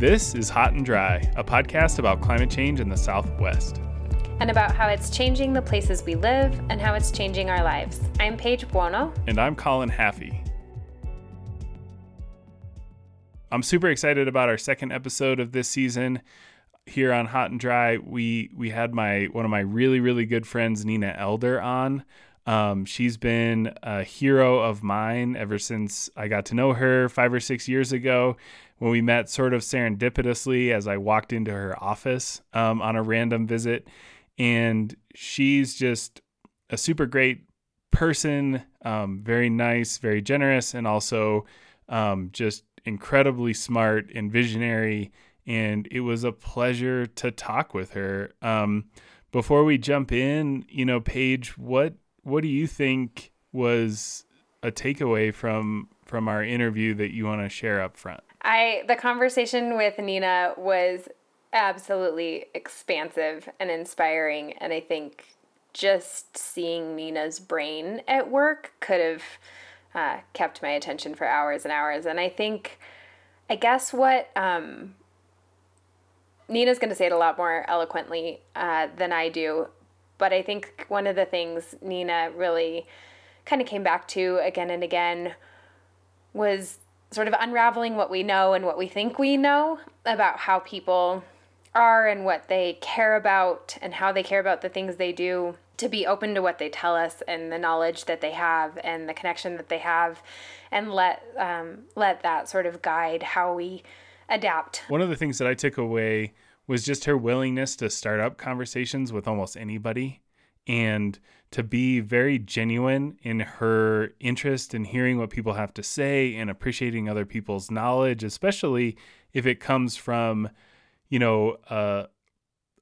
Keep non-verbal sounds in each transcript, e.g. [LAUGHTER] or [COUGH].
This is Hot and Dry, a podcast about climate change in the Southwest. And about how it's changing the places we live and how it's changing our lives. I'm Paige Buono. And I'm Colin Haffey. I'm super excited about our second episode of this season here on Hot and Dry. We we had my one of my really really good friends Nina Elder on. Um, she's been a hero of mine ever since I got to know her five or six years ago when we met sort of serendipitously as I walked into her office um, on a random visit. And she's just a super great person, um, very nice, very generous, and also um, just incredibly smart and visionary. And it was a pleasure to talk with her. Um, before we jump in, you know, Paige, what what do you think was a takeaway from from our interview that you want to share up front? I the conversation with Nina was absolutely expansive and inspiring and I think just seeing Nina's brain at work could have uh, kept my attention for hours and hours. And I think I guess what um, Nina's going to say it a lot more eloquently uh, than I do, but I think one of the things Nina really kind of came back to again and again was sort of unraveling what we know and what we think we know about how people are and what they care about and how they care about the things they do to be open to what they tell us and the knowledge that they have and the connection that they have and let um, let that sort of guide how we adapt. One of the things that i took away was just her willingness to start up conversations with almost anybody and to be very genuine in her interest in hearing what people have to say and appreciating other people's knowledge, especially if it comes from, you know, uh,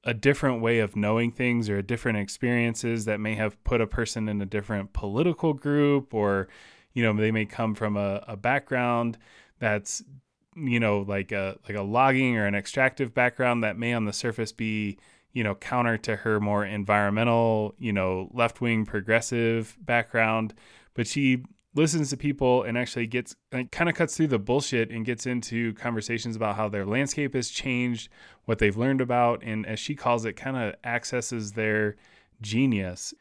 a different way of knowing things or different experiences that may have put a person in a different political group or, you know, they may come from a, a background that's you know like a like a logging or an extractive background that may on the surface be you know counter to her more environmental you know left wing progressive background but she listens to people and actually gets kind of cuts through the bullshit and gets into conversations about how their landscape has changed what they've learned about and as she calls it kind of accesses their genius.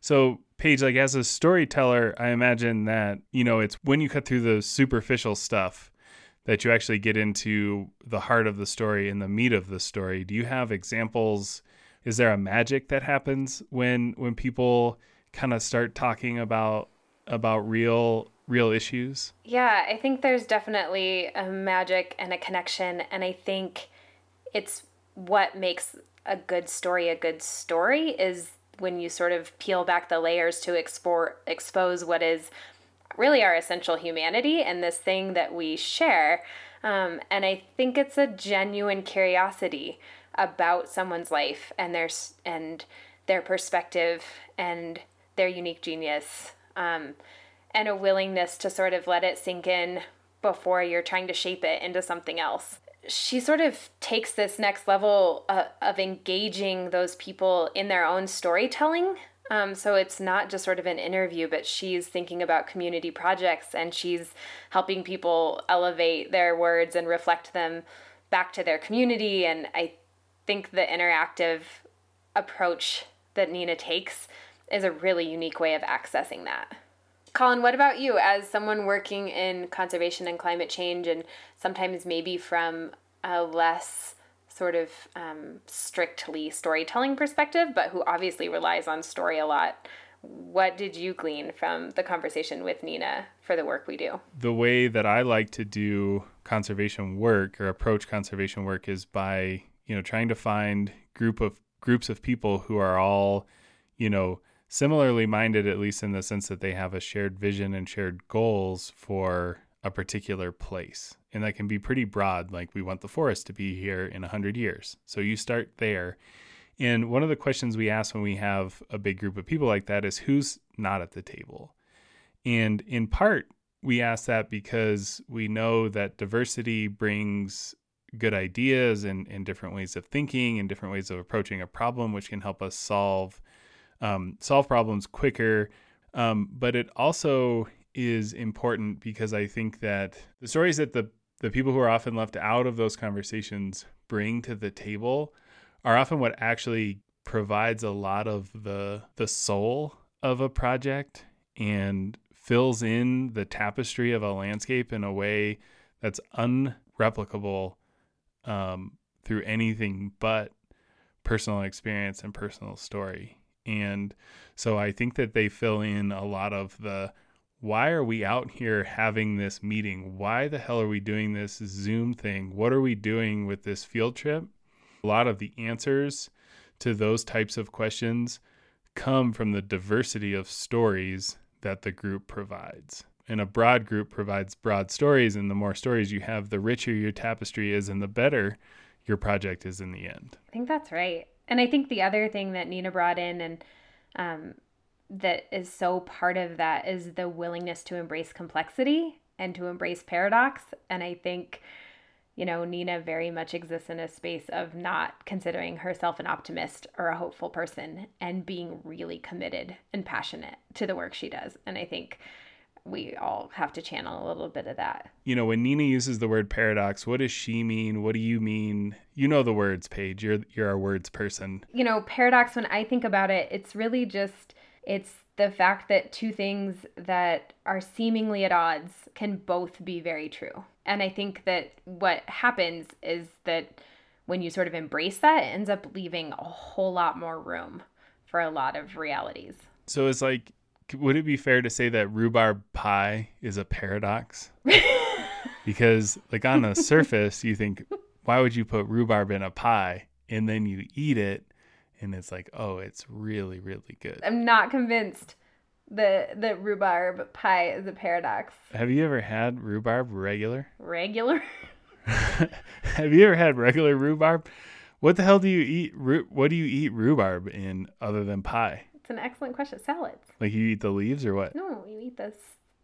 So Paige, like as a storyteller, I imagine that, you know, it's when you cut through the superficial stuff that you actually get into the heart of the story and the meat of the story. Do you have examples? Is there a magic that happens when when people kind of start talking about about real real issues? Yeah, I think there's definitely a magic and a connection and I think it's what makes a good story a good story is when you sort of peel back the layers to explore expose what is really our essential humanity and this thing that we share. Um, and I think it's a genuine curiosity about someone's life and their and their perspective and their unique genius, um, and a willingness to sort of let it sink in before you're trying to shape it into something else. She sort of takes this next level uh, of engaging those people in their own storytelling um, so it's not just sort of an interview, but she's thinking about community projects and she's helping people elevate their words and reflect them back to their community. And I think the interactive approach that Nina takes is a really unique way of accessing that. Colin, what about you as someone working in conservation and climate change and sometimes maybe from a less sort of um, strictly storytelling perspective, but who obviously relies on story a lot. What did you glean from the conversation with Nina for the work we do? The way that I like to do conservation work or approach conservation work is by, you know, trying to find group of groups of people who are all, you know, similarly minded at least in the sense that they have a shared vision and shared goals for a particular place. And that can be pretty broad, like we want the forest to be here in 100 years. So you start there. And one of the questions we ask when we have a big group of people like that is who's not at the table? And in part, we ask that because we know that diversity brings good ideas and, and different ways of thinking and different ways of approaching a problem, which can help us solve um, solve problems quicker. Um, but it also is important because I think that the stories that the the people who are often left out of those conversations bring to the table are often what actually provides a lot of the the soul of a project and fills in the tapestry of a landscape in a way that's unreplicable um, through anything but personal experience and personal story. And so I think that they fill in a lot of the why are we out here having this meeting? Why the hell are we doing this Zoom thing? What are we doing with this field trip? A lot of the answers to those types of questions come from the diversity of stories that the group provides. And a broad group provides broad stories, and the more stories you have, the richer your tapestry is, and the better your project is in the end. I think that's right. And I think the other thing that Nina brought in and um, that is so part of that is the willingness to embrace complexity and to embrace paradox. And I think, you know, Nina very much exists in a space of not considering herself an optimist or a hopeful person and being really committed and passionate to the work she does. And I think we all have to channel a little bit of that. You know, when Nina uses the word paradox, what does she mean? What do you mean? You know the words, Paige. You're you're our words person. You know, paradox when I think about it, it's really just it's the fact that two things that are seemingly at odds can both be very true. And I think that what happens is that when you sort of embrace that, it ends up leaving a whole lot more room for a lot of realities. So it's like would it be fair to say that rhubarb pie is a paradox? [LAUGHS] because like on the surface, you think, why would you put rhubarb in a pie? And then you eat it and it's like, oh, it's really, really good. I'm not convinced that that rhubarb pie is a paradox. Have you ever had rhubarb regular? [LAUGHS] Regular? Have you ever had regular rhubarb? What the hell do you eat? What do you eat rhubarb in other than pie? It's an excellent question. Salads. Like you eat the leaves or what? No, you eat the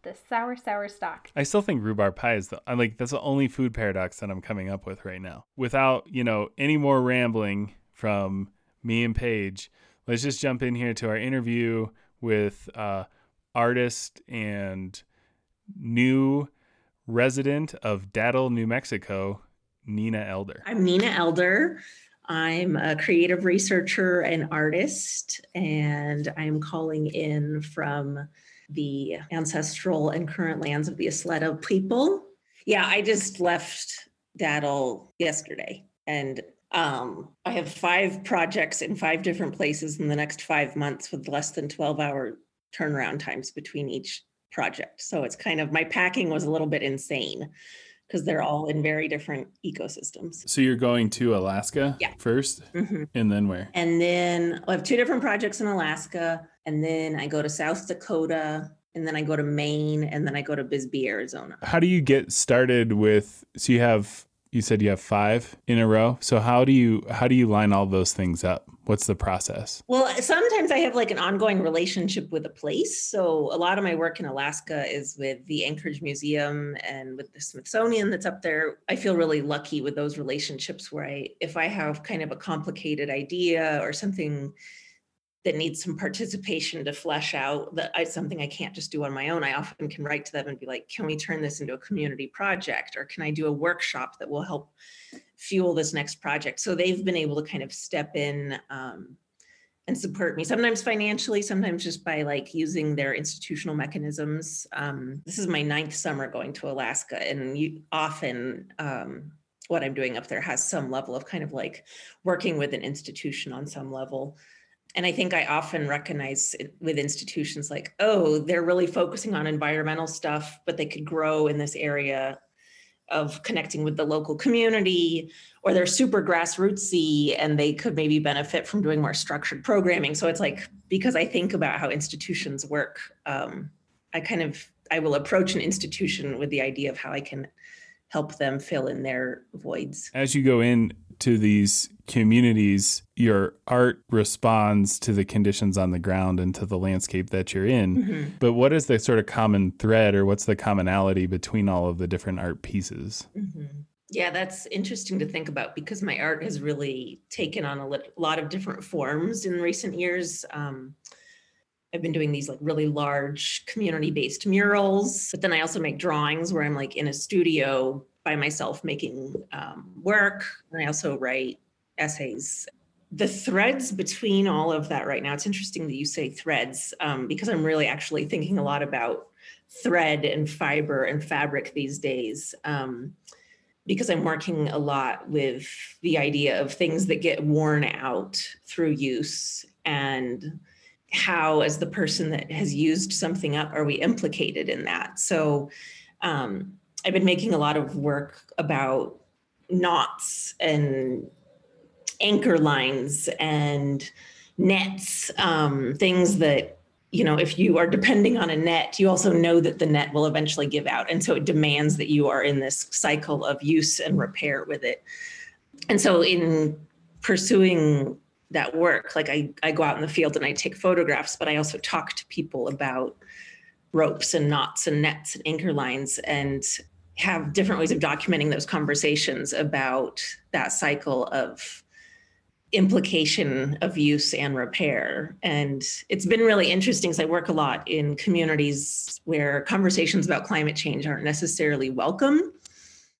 the sour sour stalk. I still think rhubarb pie is the I'm like that's the only food paradox that I'm coming up with right now. Without, you know, any more rambling from me and Paige, let's just jump in here to our interview with uh, artist and new resident of Datil, New Mexico, Nina Elder. I'm Nina Elder. I'm a creative researcher and artist, and I'm calling in from the ancestral and current lands of the Isleta people. Yeah, I just left Datil yesterday, and um, I have five projects in five different places in the next five months with less than 12 hour turnaround times between each project. So it's kind of my packing was a little bit insane because they're all in very different ecosystems. So you're going to Alaska yeah. 1st mm-hmm. and then where? And then I have two different projects in Alaska, and then I go to South Dakota, and then I go to Maine, and then I go to Bisbee, Arizona. How do you get started with? So you have you said you have five in a row. So how do you how do you line all those things up? What's the process? Well, sometimes I have like an ongoing relationship with a place. So a lot of my work in Alaska is with the Anchorage Museum and with the Smithsonian that's up there. I feel really lucky with those relationships where I if I have kind of a complicated idea or something that needs some participation to flesh out that I, something I can't just do on my own. I often can write to them and be like, can we turn this into a community project? Or can I do a workshop that will help fuel this next project? So they've been able to kind of step in um, and support me, sometimes financially, sometimes just by like using their institutional mechanisms. Um, this is my ninth summer going to Alaska, and you often um, what I'm doing up there has some level of kind of like working with an institution on some level and I think I often recognize with institutions like, oh, they're really focusing on environmental stuff, but they could grow in this area of connecting with the local community, or they're super grassrootsy and they could maybe benefit from doing more structured programming. So it's like because I think about how institutions work, um, I kind of I will approach an institution with the idea of how I can help them fill in their voids. As you go in to these communities, your art responds to the conditions on the ground and to the landscape that you're in. Mm-hmm. But what is the sort of common thread or what's the commonality between all of the different art pieces? Mm-hmm. Yeah, that's interesting to think about because my art has really taken on a lot of different forms in recent years. Um, I've been doing these like really large community based murals, but then I also make drawings where I'm like in a studio by myself making um, work. And I also write essays. The threads between all of that right now, it's interesting that you say threads um, because I'm really actually thinking a lot about thread and fiber and fabric these days. Um, because I'm working a lot with the idea of things that get worn out through use and how, as the person that has used something up, are we implicated in that? So, um, I've been making a lot of work about knots and anchor lines and nets, um, things that, you know, if you are depending on a net, you also know that the net will eventually give out. And so it demands that you are in this cycle of use and repair with it. And so in pursuing that work, like I, I go out in the field and I take photographs, but I also talk to people about ropes and knots and nets and anchor lines and have different ways of documenting those conversations about that cycle of implication of use and repair. And it's been really interesting because I work a lot in communities where conversations about climate change aren't necessarily welcome.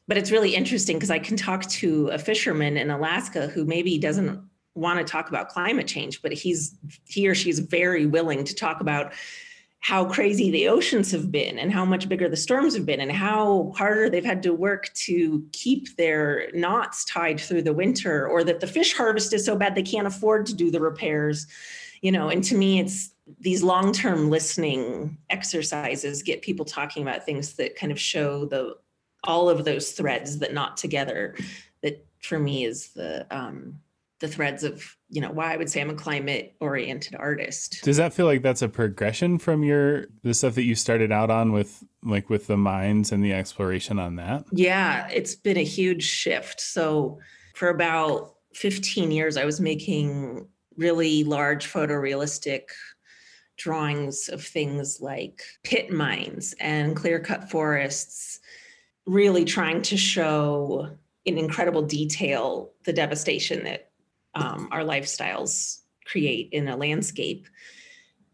But it's really interesting because I can talk to a fisherman in Alaska who maybe doesn't want to talk about climate change, but he's he or she's very willing to talk about how crazy the oceans have been and how much bigger the storms have been and how harder they've had to work to keep their knots tied through the winter or that the fish harvest is so bad they can't afford to do the repairs you know and to me it's these long-term listening exercises get people talking about things that kind of show the all of those threads that knot together that for me is the um, the threads of you know why i would say i'm a climate oriented artist. Does that feel like that's a progression from your the stuff that you started out on with like with the mines and the exploration on that? Yeah it's been a huge shift. So for about 15 years i was making really large photorealistic drawings of things like pit mines and clear cut forests really trying to show in incredible detail the devastation that um, our lifestyles create in a landscape.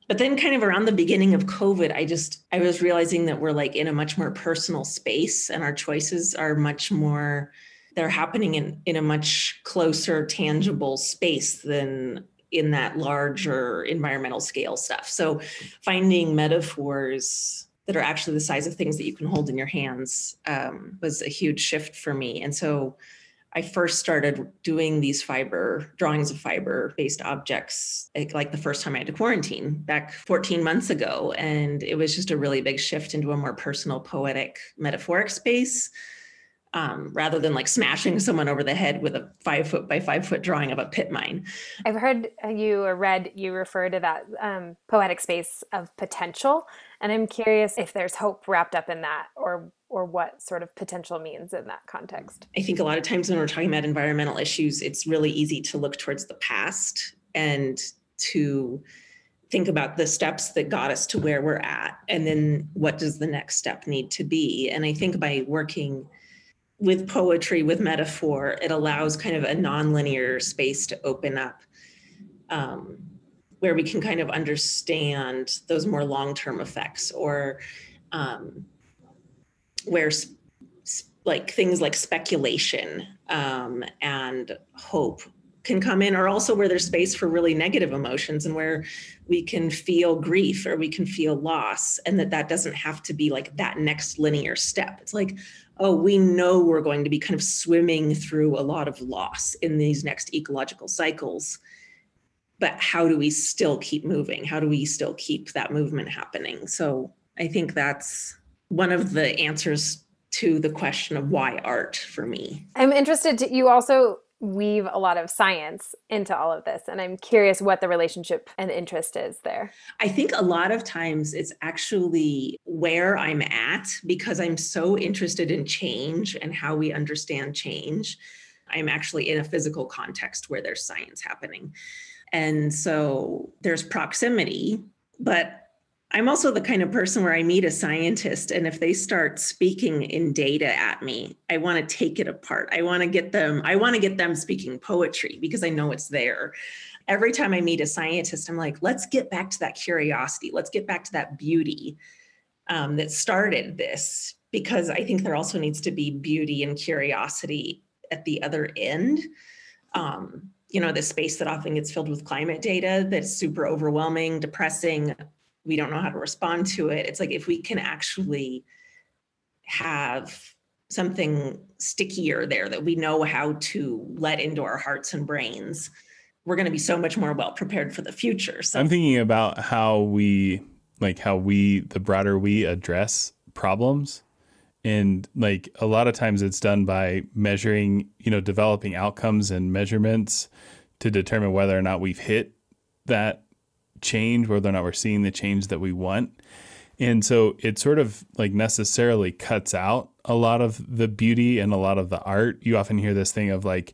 But then kind of around the beginning of covid i just i was realizing that we're like in a much more personal space and our choices are much more they're happening in in a much closer tangible space than in that larger environmental scale stuff. So finding metaphors that are actually the size of things that you can hold in your hands um, was a huge shift for me. And so I first started doing these fiber drawings of fiber based objects like, the first time I had to quarantine back 14 months ago. And it was just a really big shift into a more personal, poetic, metaphoric space um, rather than like smashing someone over the head with a five foot by five foot drawing of a pit mine. I've heard you or read you refer to that um, poetic space of potential. And I'm curious if there's hope wrapped up in that or or what sort of potential means in that context. I think a lot of times when we're talking about environmental issues, it's really easy to look towards the past and to think about the steps that got us to where we're at and then what does the next step need to be and i think by working with poetry, with metaphor, it allows kind of a nonlinear space to open up um, where we can kind of understand those more long term effects or um, where sp- like things like speculation um, and hope can come in or also where there's space for really negative emotions and where we can feel grief or we can feel loss and that that doesn't have to be like that next linear step it's like oh, we know we're going to be kind of swimming through a lot of loss in these next ecological cycles. But how do we still keep moving? How do we still keep that movement happening? So I think that's one of the answers to the question of why art for me. I'm interested to you also weave a lot of science into all of this and i'm curious what the relationship and interest is there i think a lot of times it's actually where i'm at because i'm so interested in change and how we understand change i'm actually in a physical context where there's science happening and so there's proximity but I'm also the kind of person where I meet a scientist, and if they start speaking in data at me, I want to take it apart. I want to get them, I want to get them speaking poetry because I know it's there. Every time I meet a scientist, I'm like, let's get back to that curiosity. Let's get back to that beauty um, that started this because I think there also needs to be beauty and curiosity at the other end. Um, you know, the space that often gets filled with climate data that's super overwhelming, depressing. We don't know how to respond to it. It's like if we can actually have something stickier there that we know how to let into our hearts and brains, we're going to be so much more well prepared for the future. So I'm thinking about how we, like, how we, the broader we address problems. And like a lot of times it's done by measuring, you know, developing outcomes and measurements to determine whether or not we've hit that change, whether or not we're seeing the change that we want. And so it sort of like necessarily cuts out a lot of the beauty and a lot of the art. You often hear this thing of like,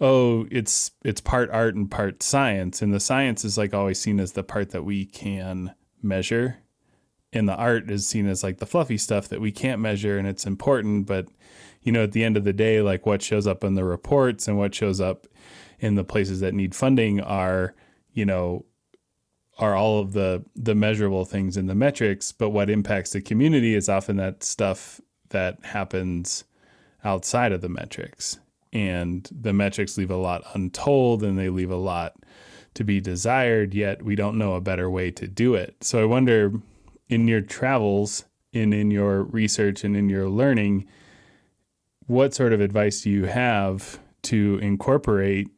oh, it's it's part art and part science. And the science is like always seen as the part that we can measure. And the art is seen as like the fluffy stuff that we can't measure and it's important, but you know, at the end of the day, like what shows up in the reports and what shows up in the places that need funding are, you know, are all of the the measurable things in the metrics, but what impacts the community is often that stuff that happens outside of the metrics. And the metrics leave a lot untold and they leave a lot to be desired, yet we don't know a better way to do it. So I wonder in your travels and in your research and in your learning, what sort of advice do you have to incorporate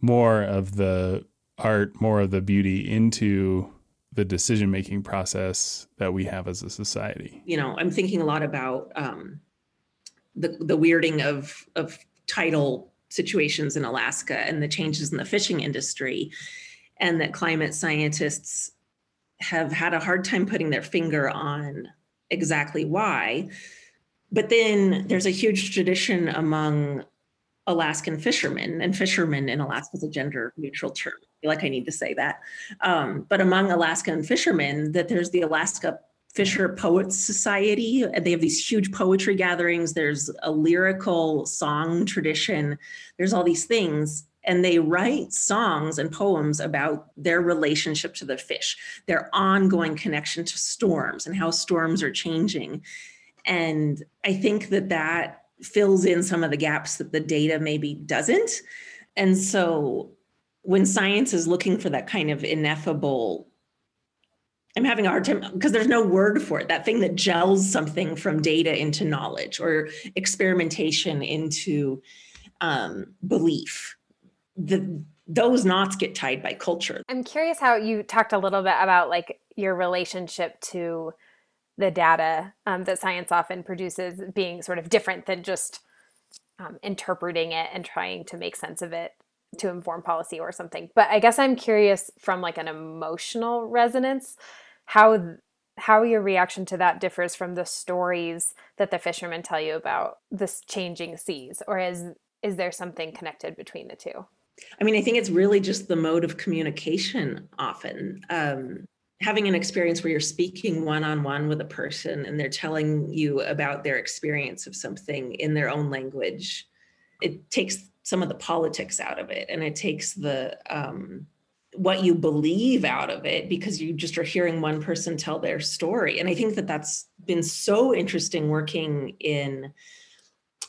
more of the art, more of the beauty into the decision making process that we have as a society. You know, I'm thinking a lot about um, the the weirding of of tidal situations in Alaska and the changes in the fishing industry, and that climate scientists have had a hard time putting their finger on exactly why. But then there's a huge tradition among Alaskan fishermen, and fishermen in Alaska is a gender neutral term. I feel like I need to say that. Um, but among Alaskan fishermen, that there's the Alaska Fisher Poets Society, and they have these huge poetry gatherings. There's a lyrical song tradition. There's all these things. And they write songs and poems about their relationship to the fish, their ongoing connection to storms and how storms are changing. And I think that that fills in some of the gaps that the data maybe doesn't. And so when science is looking for that kind of ineffable, I'm having a hard time because there's no word for it, that thing that gels something from data into knowledge or experimentation into um, belief. The, those knots get tied by culture. I'm curious how you talked a little bit about like your relationship to the data um, that science often produces being sort of different than just um, interpreting it and trying to make sense of it to inform policy or something but i guess i'm curious from like an emotional resonance how how your reaction to that differs from the stories that the fishermen tell you about this changing seas or is is there something connected between the two i mean i think it's really just the mode of communication often um, having an experience where you're speaking one on one with a person and they're telling you about their experience of something in their own language, it takes some of the politics out of it and it takes the um, what you believe out of it because you just are hearing one person tell their story. And I think that that's been so interesting working in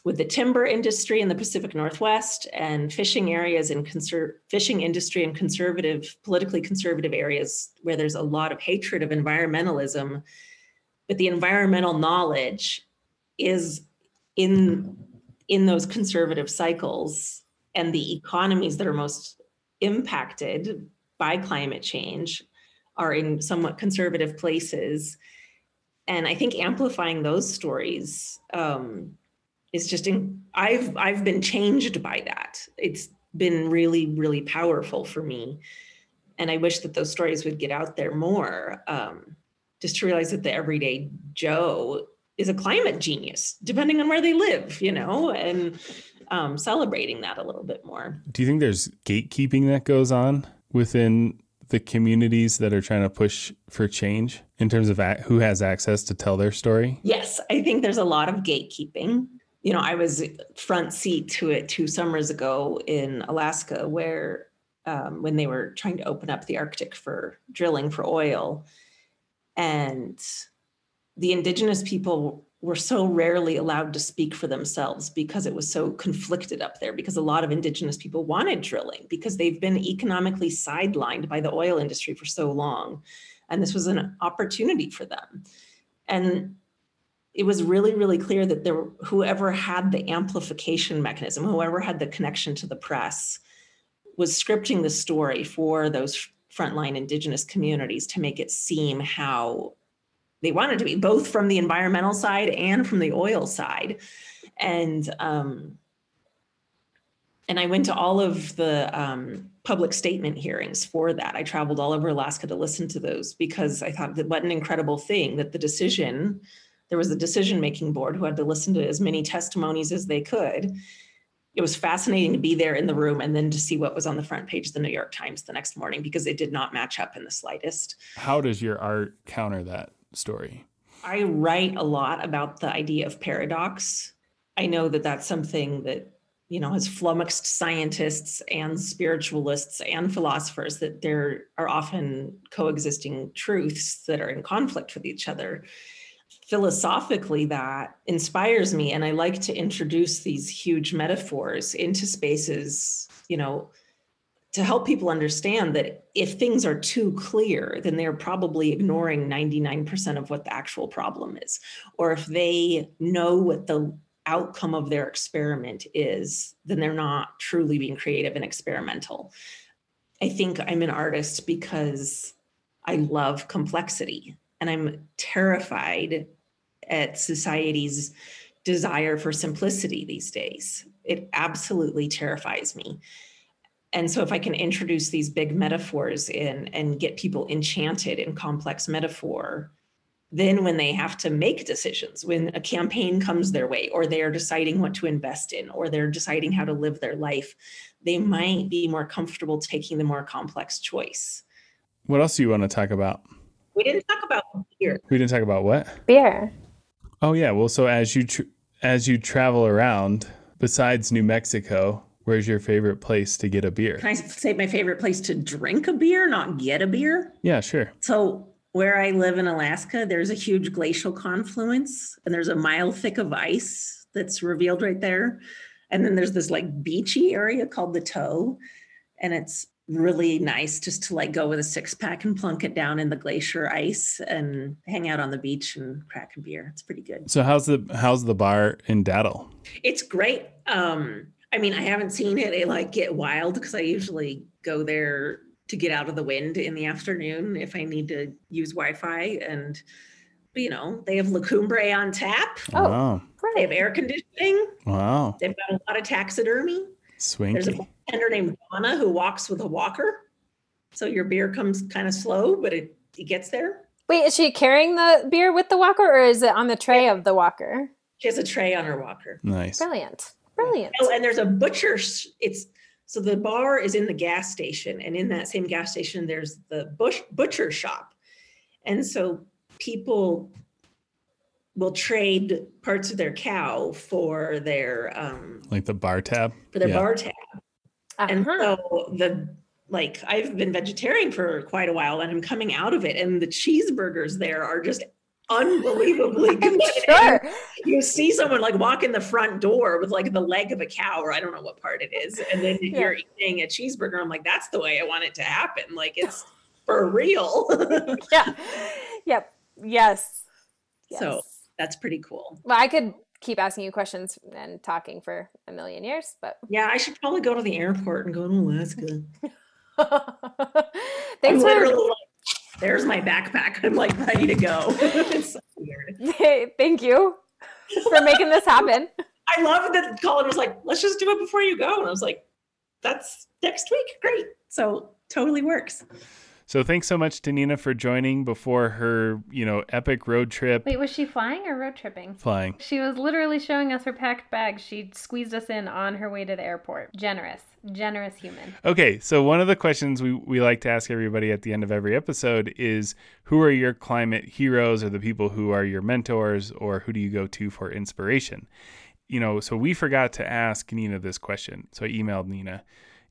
with the timber industry in the Pacific Northwest and fishing areas and conser- fishing industry and conservative, politically conservative areas where there's a lot of hatred of environmentalism. But the environmental knowledge is in in those conservative cycles and the economies that are most impacted by climate change are in somewhat conservative places and i think amplifying those stories um, is just in, I've I've been changed by that. It's been really really powerful for me, and I wish that those stories would get out there more. Um, just to realize that the everyday Joe is a climate genius, depending on where they live, you know, and um, celebrating that a little bit more. Do you think there's gatekeeping that goes on within the communities that are trying to push for change in terms of who has access to tell their story? Yes, I think there's a lot of gatekeeping you know, I was front seat to it two summers ago in Alaska, where um, when they were trying to open up the Arctic for drilling for oil, and the indigenous people were so rarely allowed to speak for themselves because it was so conflicted up there because a lot of indigenous people wanted drilling because they've been economically sidelined by the oil industry for so long. And this was an opportunity for them. And it was really really clear that there whoever had the amplification mechanism whoever had the connection to the press was scripting the story for those frontline indigenous communities to make it seem how they wanted to be both from the environmental side and from the oil side. And um, and i went to all of the um, public statement hearings for that. I traveled all over alaska to listen to those because i thought that what an incredible thing that the decision there was a decision making board who had to listen to as many testimonies as they could it was fascinating to be there in the room and then to see what was on the front page of the new york times the next morning because it did not match up in the slightest how does your art counter that story? I write a lot about the idea of paradox. I know that that's something that you know has flummoxed scientists and spiritualists and philosophers that there are often coexisting truths that are in conflict with each other philosophically that inspires me and i like to introduce these huge metaphors into spaces you know to help people understand that if things are too clear, then they're probably ignoring 99% of what the actual problem is. Or if they know what the outcome of their experiment is, then they're not truly being creative and experimental. I think I'm an artist because I love complexity and I'm terrified at society's desire for simplicity these days. It absolutely terrifies me. And so if i can introduce these big metaphors in and get people enchanted in complex metaphor then when they have to make decisions when a campaign comes their way or they're deciding what to invest in or they're deciding how to live their life they might be more comfortable taking the more complex choice. What else do you want to talk about? We didn't talk about beer. We didn't talk about what? Beer oh yeah well so as you tr- as you travel around besides new mexico Where's your favorite place to get a beer? Can I say my favorite place to drink a beer, not get a beer? Yeah, sure. So, where I live in Alaska, there's a huge glacial confluence and there's a mile thick of ice that's revealed right there. And then there's this like beachy area called the toe. And it's really nice just to like go with a six pack and plunk it down in the glacier ice and hang out on the beach and crack a beer. It's pretty good. So how's the how's the bar in Datil? It's great. Um I mean, I haven't seen it, it like get wild because I usually go there to get out of the wind in the afternoon if I need to use Wi-Fi and you know, they have La Cumbre on tap. Oh, wow. they have air conditioning. Wow. They've got a lot of taxidermy. Swanky. There's a bartender named Donna who walks with a walker. So your beer comes kind of slow, but it, it gets there. Wait, is she carrying the beer with the walker or is it on the tray of the walker? She has a tray on her walker. Nice. Brilliant. Brilliant. Oh, and there's a butcher's. It's so the bar is in the gas station, and in that same gas station, there's the bush butcher shop, and so people will trade parts of their cow for their um like the bar tab for their yeah. bar tab, uh-huh. and so the like I've been vegetarian for quite a while, and I'm coming out of it, and the cheeseburgers there are just unbelievably [LAUGHS] good. sure. You see someone like walk in the front door with like the leg of a cow, or I don't know what part it is, and then yeah. you're eating a cheeseburger. I'm like, that's the way I want it to happen. Like it's for real. [LAUGHS] yeah. Yep. Yes. yes. So that's pretty cool. Well, I could keep asking you questions and talking for a million years, but [LAUGHS] yeah, I should probably go to the airport and go to Alaska. [LAUGHS] Thanks I'm for like, there's my backpack. I'm like ready to go. [LAUGHS] it's so weird. Hey, thank you for making this happen. I love that Colin was like, let's just do it before you go. And I was like, that's next week. Great. So totally works. So thanks so much to Nina for joining before her, you know, epic road trip. Wait, was she flying or road tripping? Flying. She was literally showing us her packed bag. She squeezed us in on her way to the airport. Generous, generous human. Okay, so one of the questions we, we like to ask everybody at the end of every episode is who are your climate heroes or the people who are your mentors or who do you go to for inspiration? You know, so we forgot to ask Nina this question. So I emailed Nina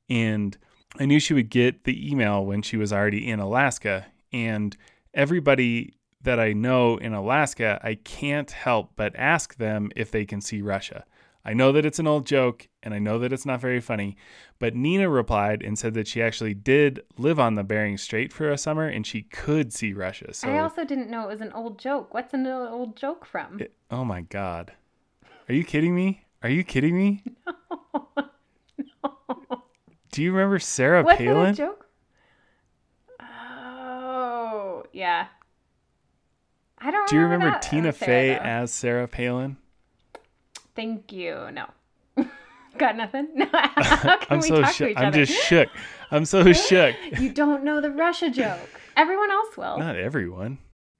and I knew she would get the email when she was already in Alaska, and everybody that I know in Alaska, I can't help but ask them if they can see Russia. I know that it's an old joke and I know that it's not very funny, but Nina replied and said that she actually did live on the Bering Strait for a summer and she could see Russia. So I also didn't know it was an old joke. What's an old joke from? It- oh my god. Are you kidding me? Are you kidding me? [LAUGHS] Do you remember Sarah What's Palin? a joke? Oh, yeah. I don't Do you remember, remember Tina Fey though. as Sarah Palin? Thank you. No. [LAUGHS] Got nothing? [LAUGHS] No. [LAUGHS] I'm we so talk to shook. I'm other? just shook. I'm so shook. You don't know the Russia joke. Everyone else will. Not everyone.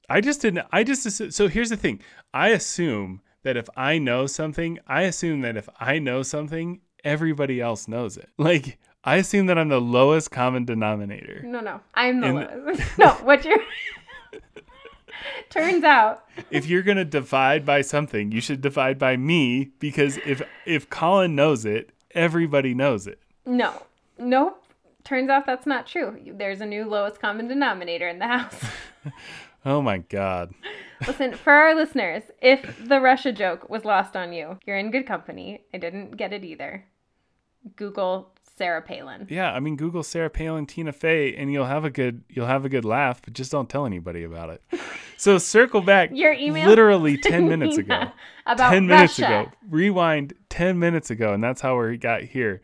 I just didn't. I just assume, so. Here's the thing. I assume that if I know something, I assume that if I know something, everybody else knows it. Like I assume that I'm the lowest common denominator. No, no. I'm the In lowest. [LAUGHS] no, what you're. [LAUGHS] Turns out, if you're gonna divide by something, you should divide by me because if if Colin knows it, everybody knows it. no. Nope. Turns out that's not true. There's a new lowest common denominator in the house. [LAUGHS] Oh my god. Listen, for our listeners, if the Russia joke was lost on you, you're in good company. I didn't get it either. Google Sarah Palin. Yeah, I mean Google Sarah Palin, Tina Fey, and you'll have a good you'll have a good laugh, but just don't tell anybody about it. [LAUGHS] So circle back Your email literally [LAUGHS] ten minutes ago. [LAUGHS] About 10 minutes Russia. ago. Rewind 10 minutes ago, and that's how we got here.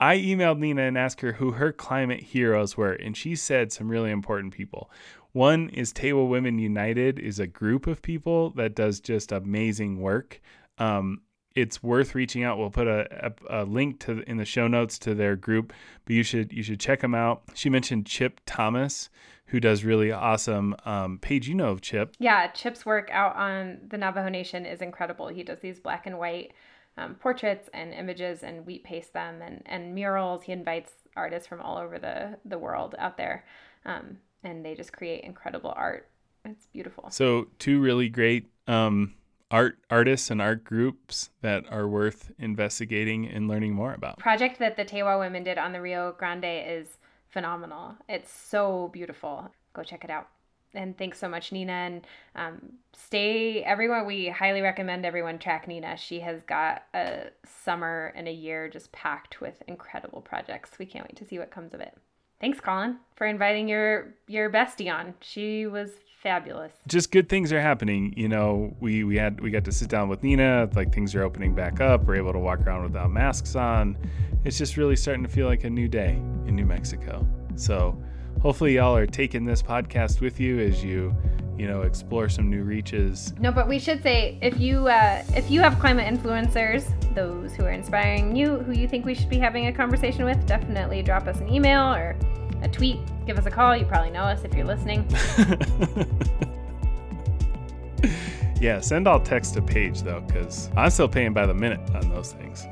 I emailed Nina and asked her who her climate heroes were, and she said some really important people. One is Tewa Women United is a group of people that does just amazing work. Um, it's worth reaching out. We'll put a, a, a link to in the show notes to their group, but you should you should check them out. She mentioned Chip Thomas, who does really awesome. Um, Paige, you know of Chip. Yeah, Chip's work out on the Navajo Nation is incredible. He does these black and white um, portraits and images and wheat paste them and, and murals. He invites artists from all over the, the world out there, um, and they just create incredible art. It's beautiful. So two really great um, art artists and art groups that are worth investigating and learning more about. project that the Tewa women did on the Rio Grande is phenomenal. It's so beautiful. Go check it out. And thanks so much, Nina. And um, stay, everyone, we highly recommend everyone track Nina. She has got a summer and a year just packed with incredible projects. We can't wait to see what comes of it. Thanks, Colin, for inviting your your bestie on. She was fabulous. Just good things are happening. You know, we we had we got to sit down with Nina. Like things are opening back up. We're able to walk around without masks on. It's just really starting to feel like a new day in New Mexico. So hopefully y'all are taking this podcast with you as you you know explore some new reaches. No, but we should say if you uh, if you have climate influencers, those who are inspiring you, who you think we should be having a conversation with, definitely drop us an email or a tweet. Give us a call. You probably know us if you're listening. [LAUGHS] yeah, send all text to Paige though, because I'm still paying by the minute on those things.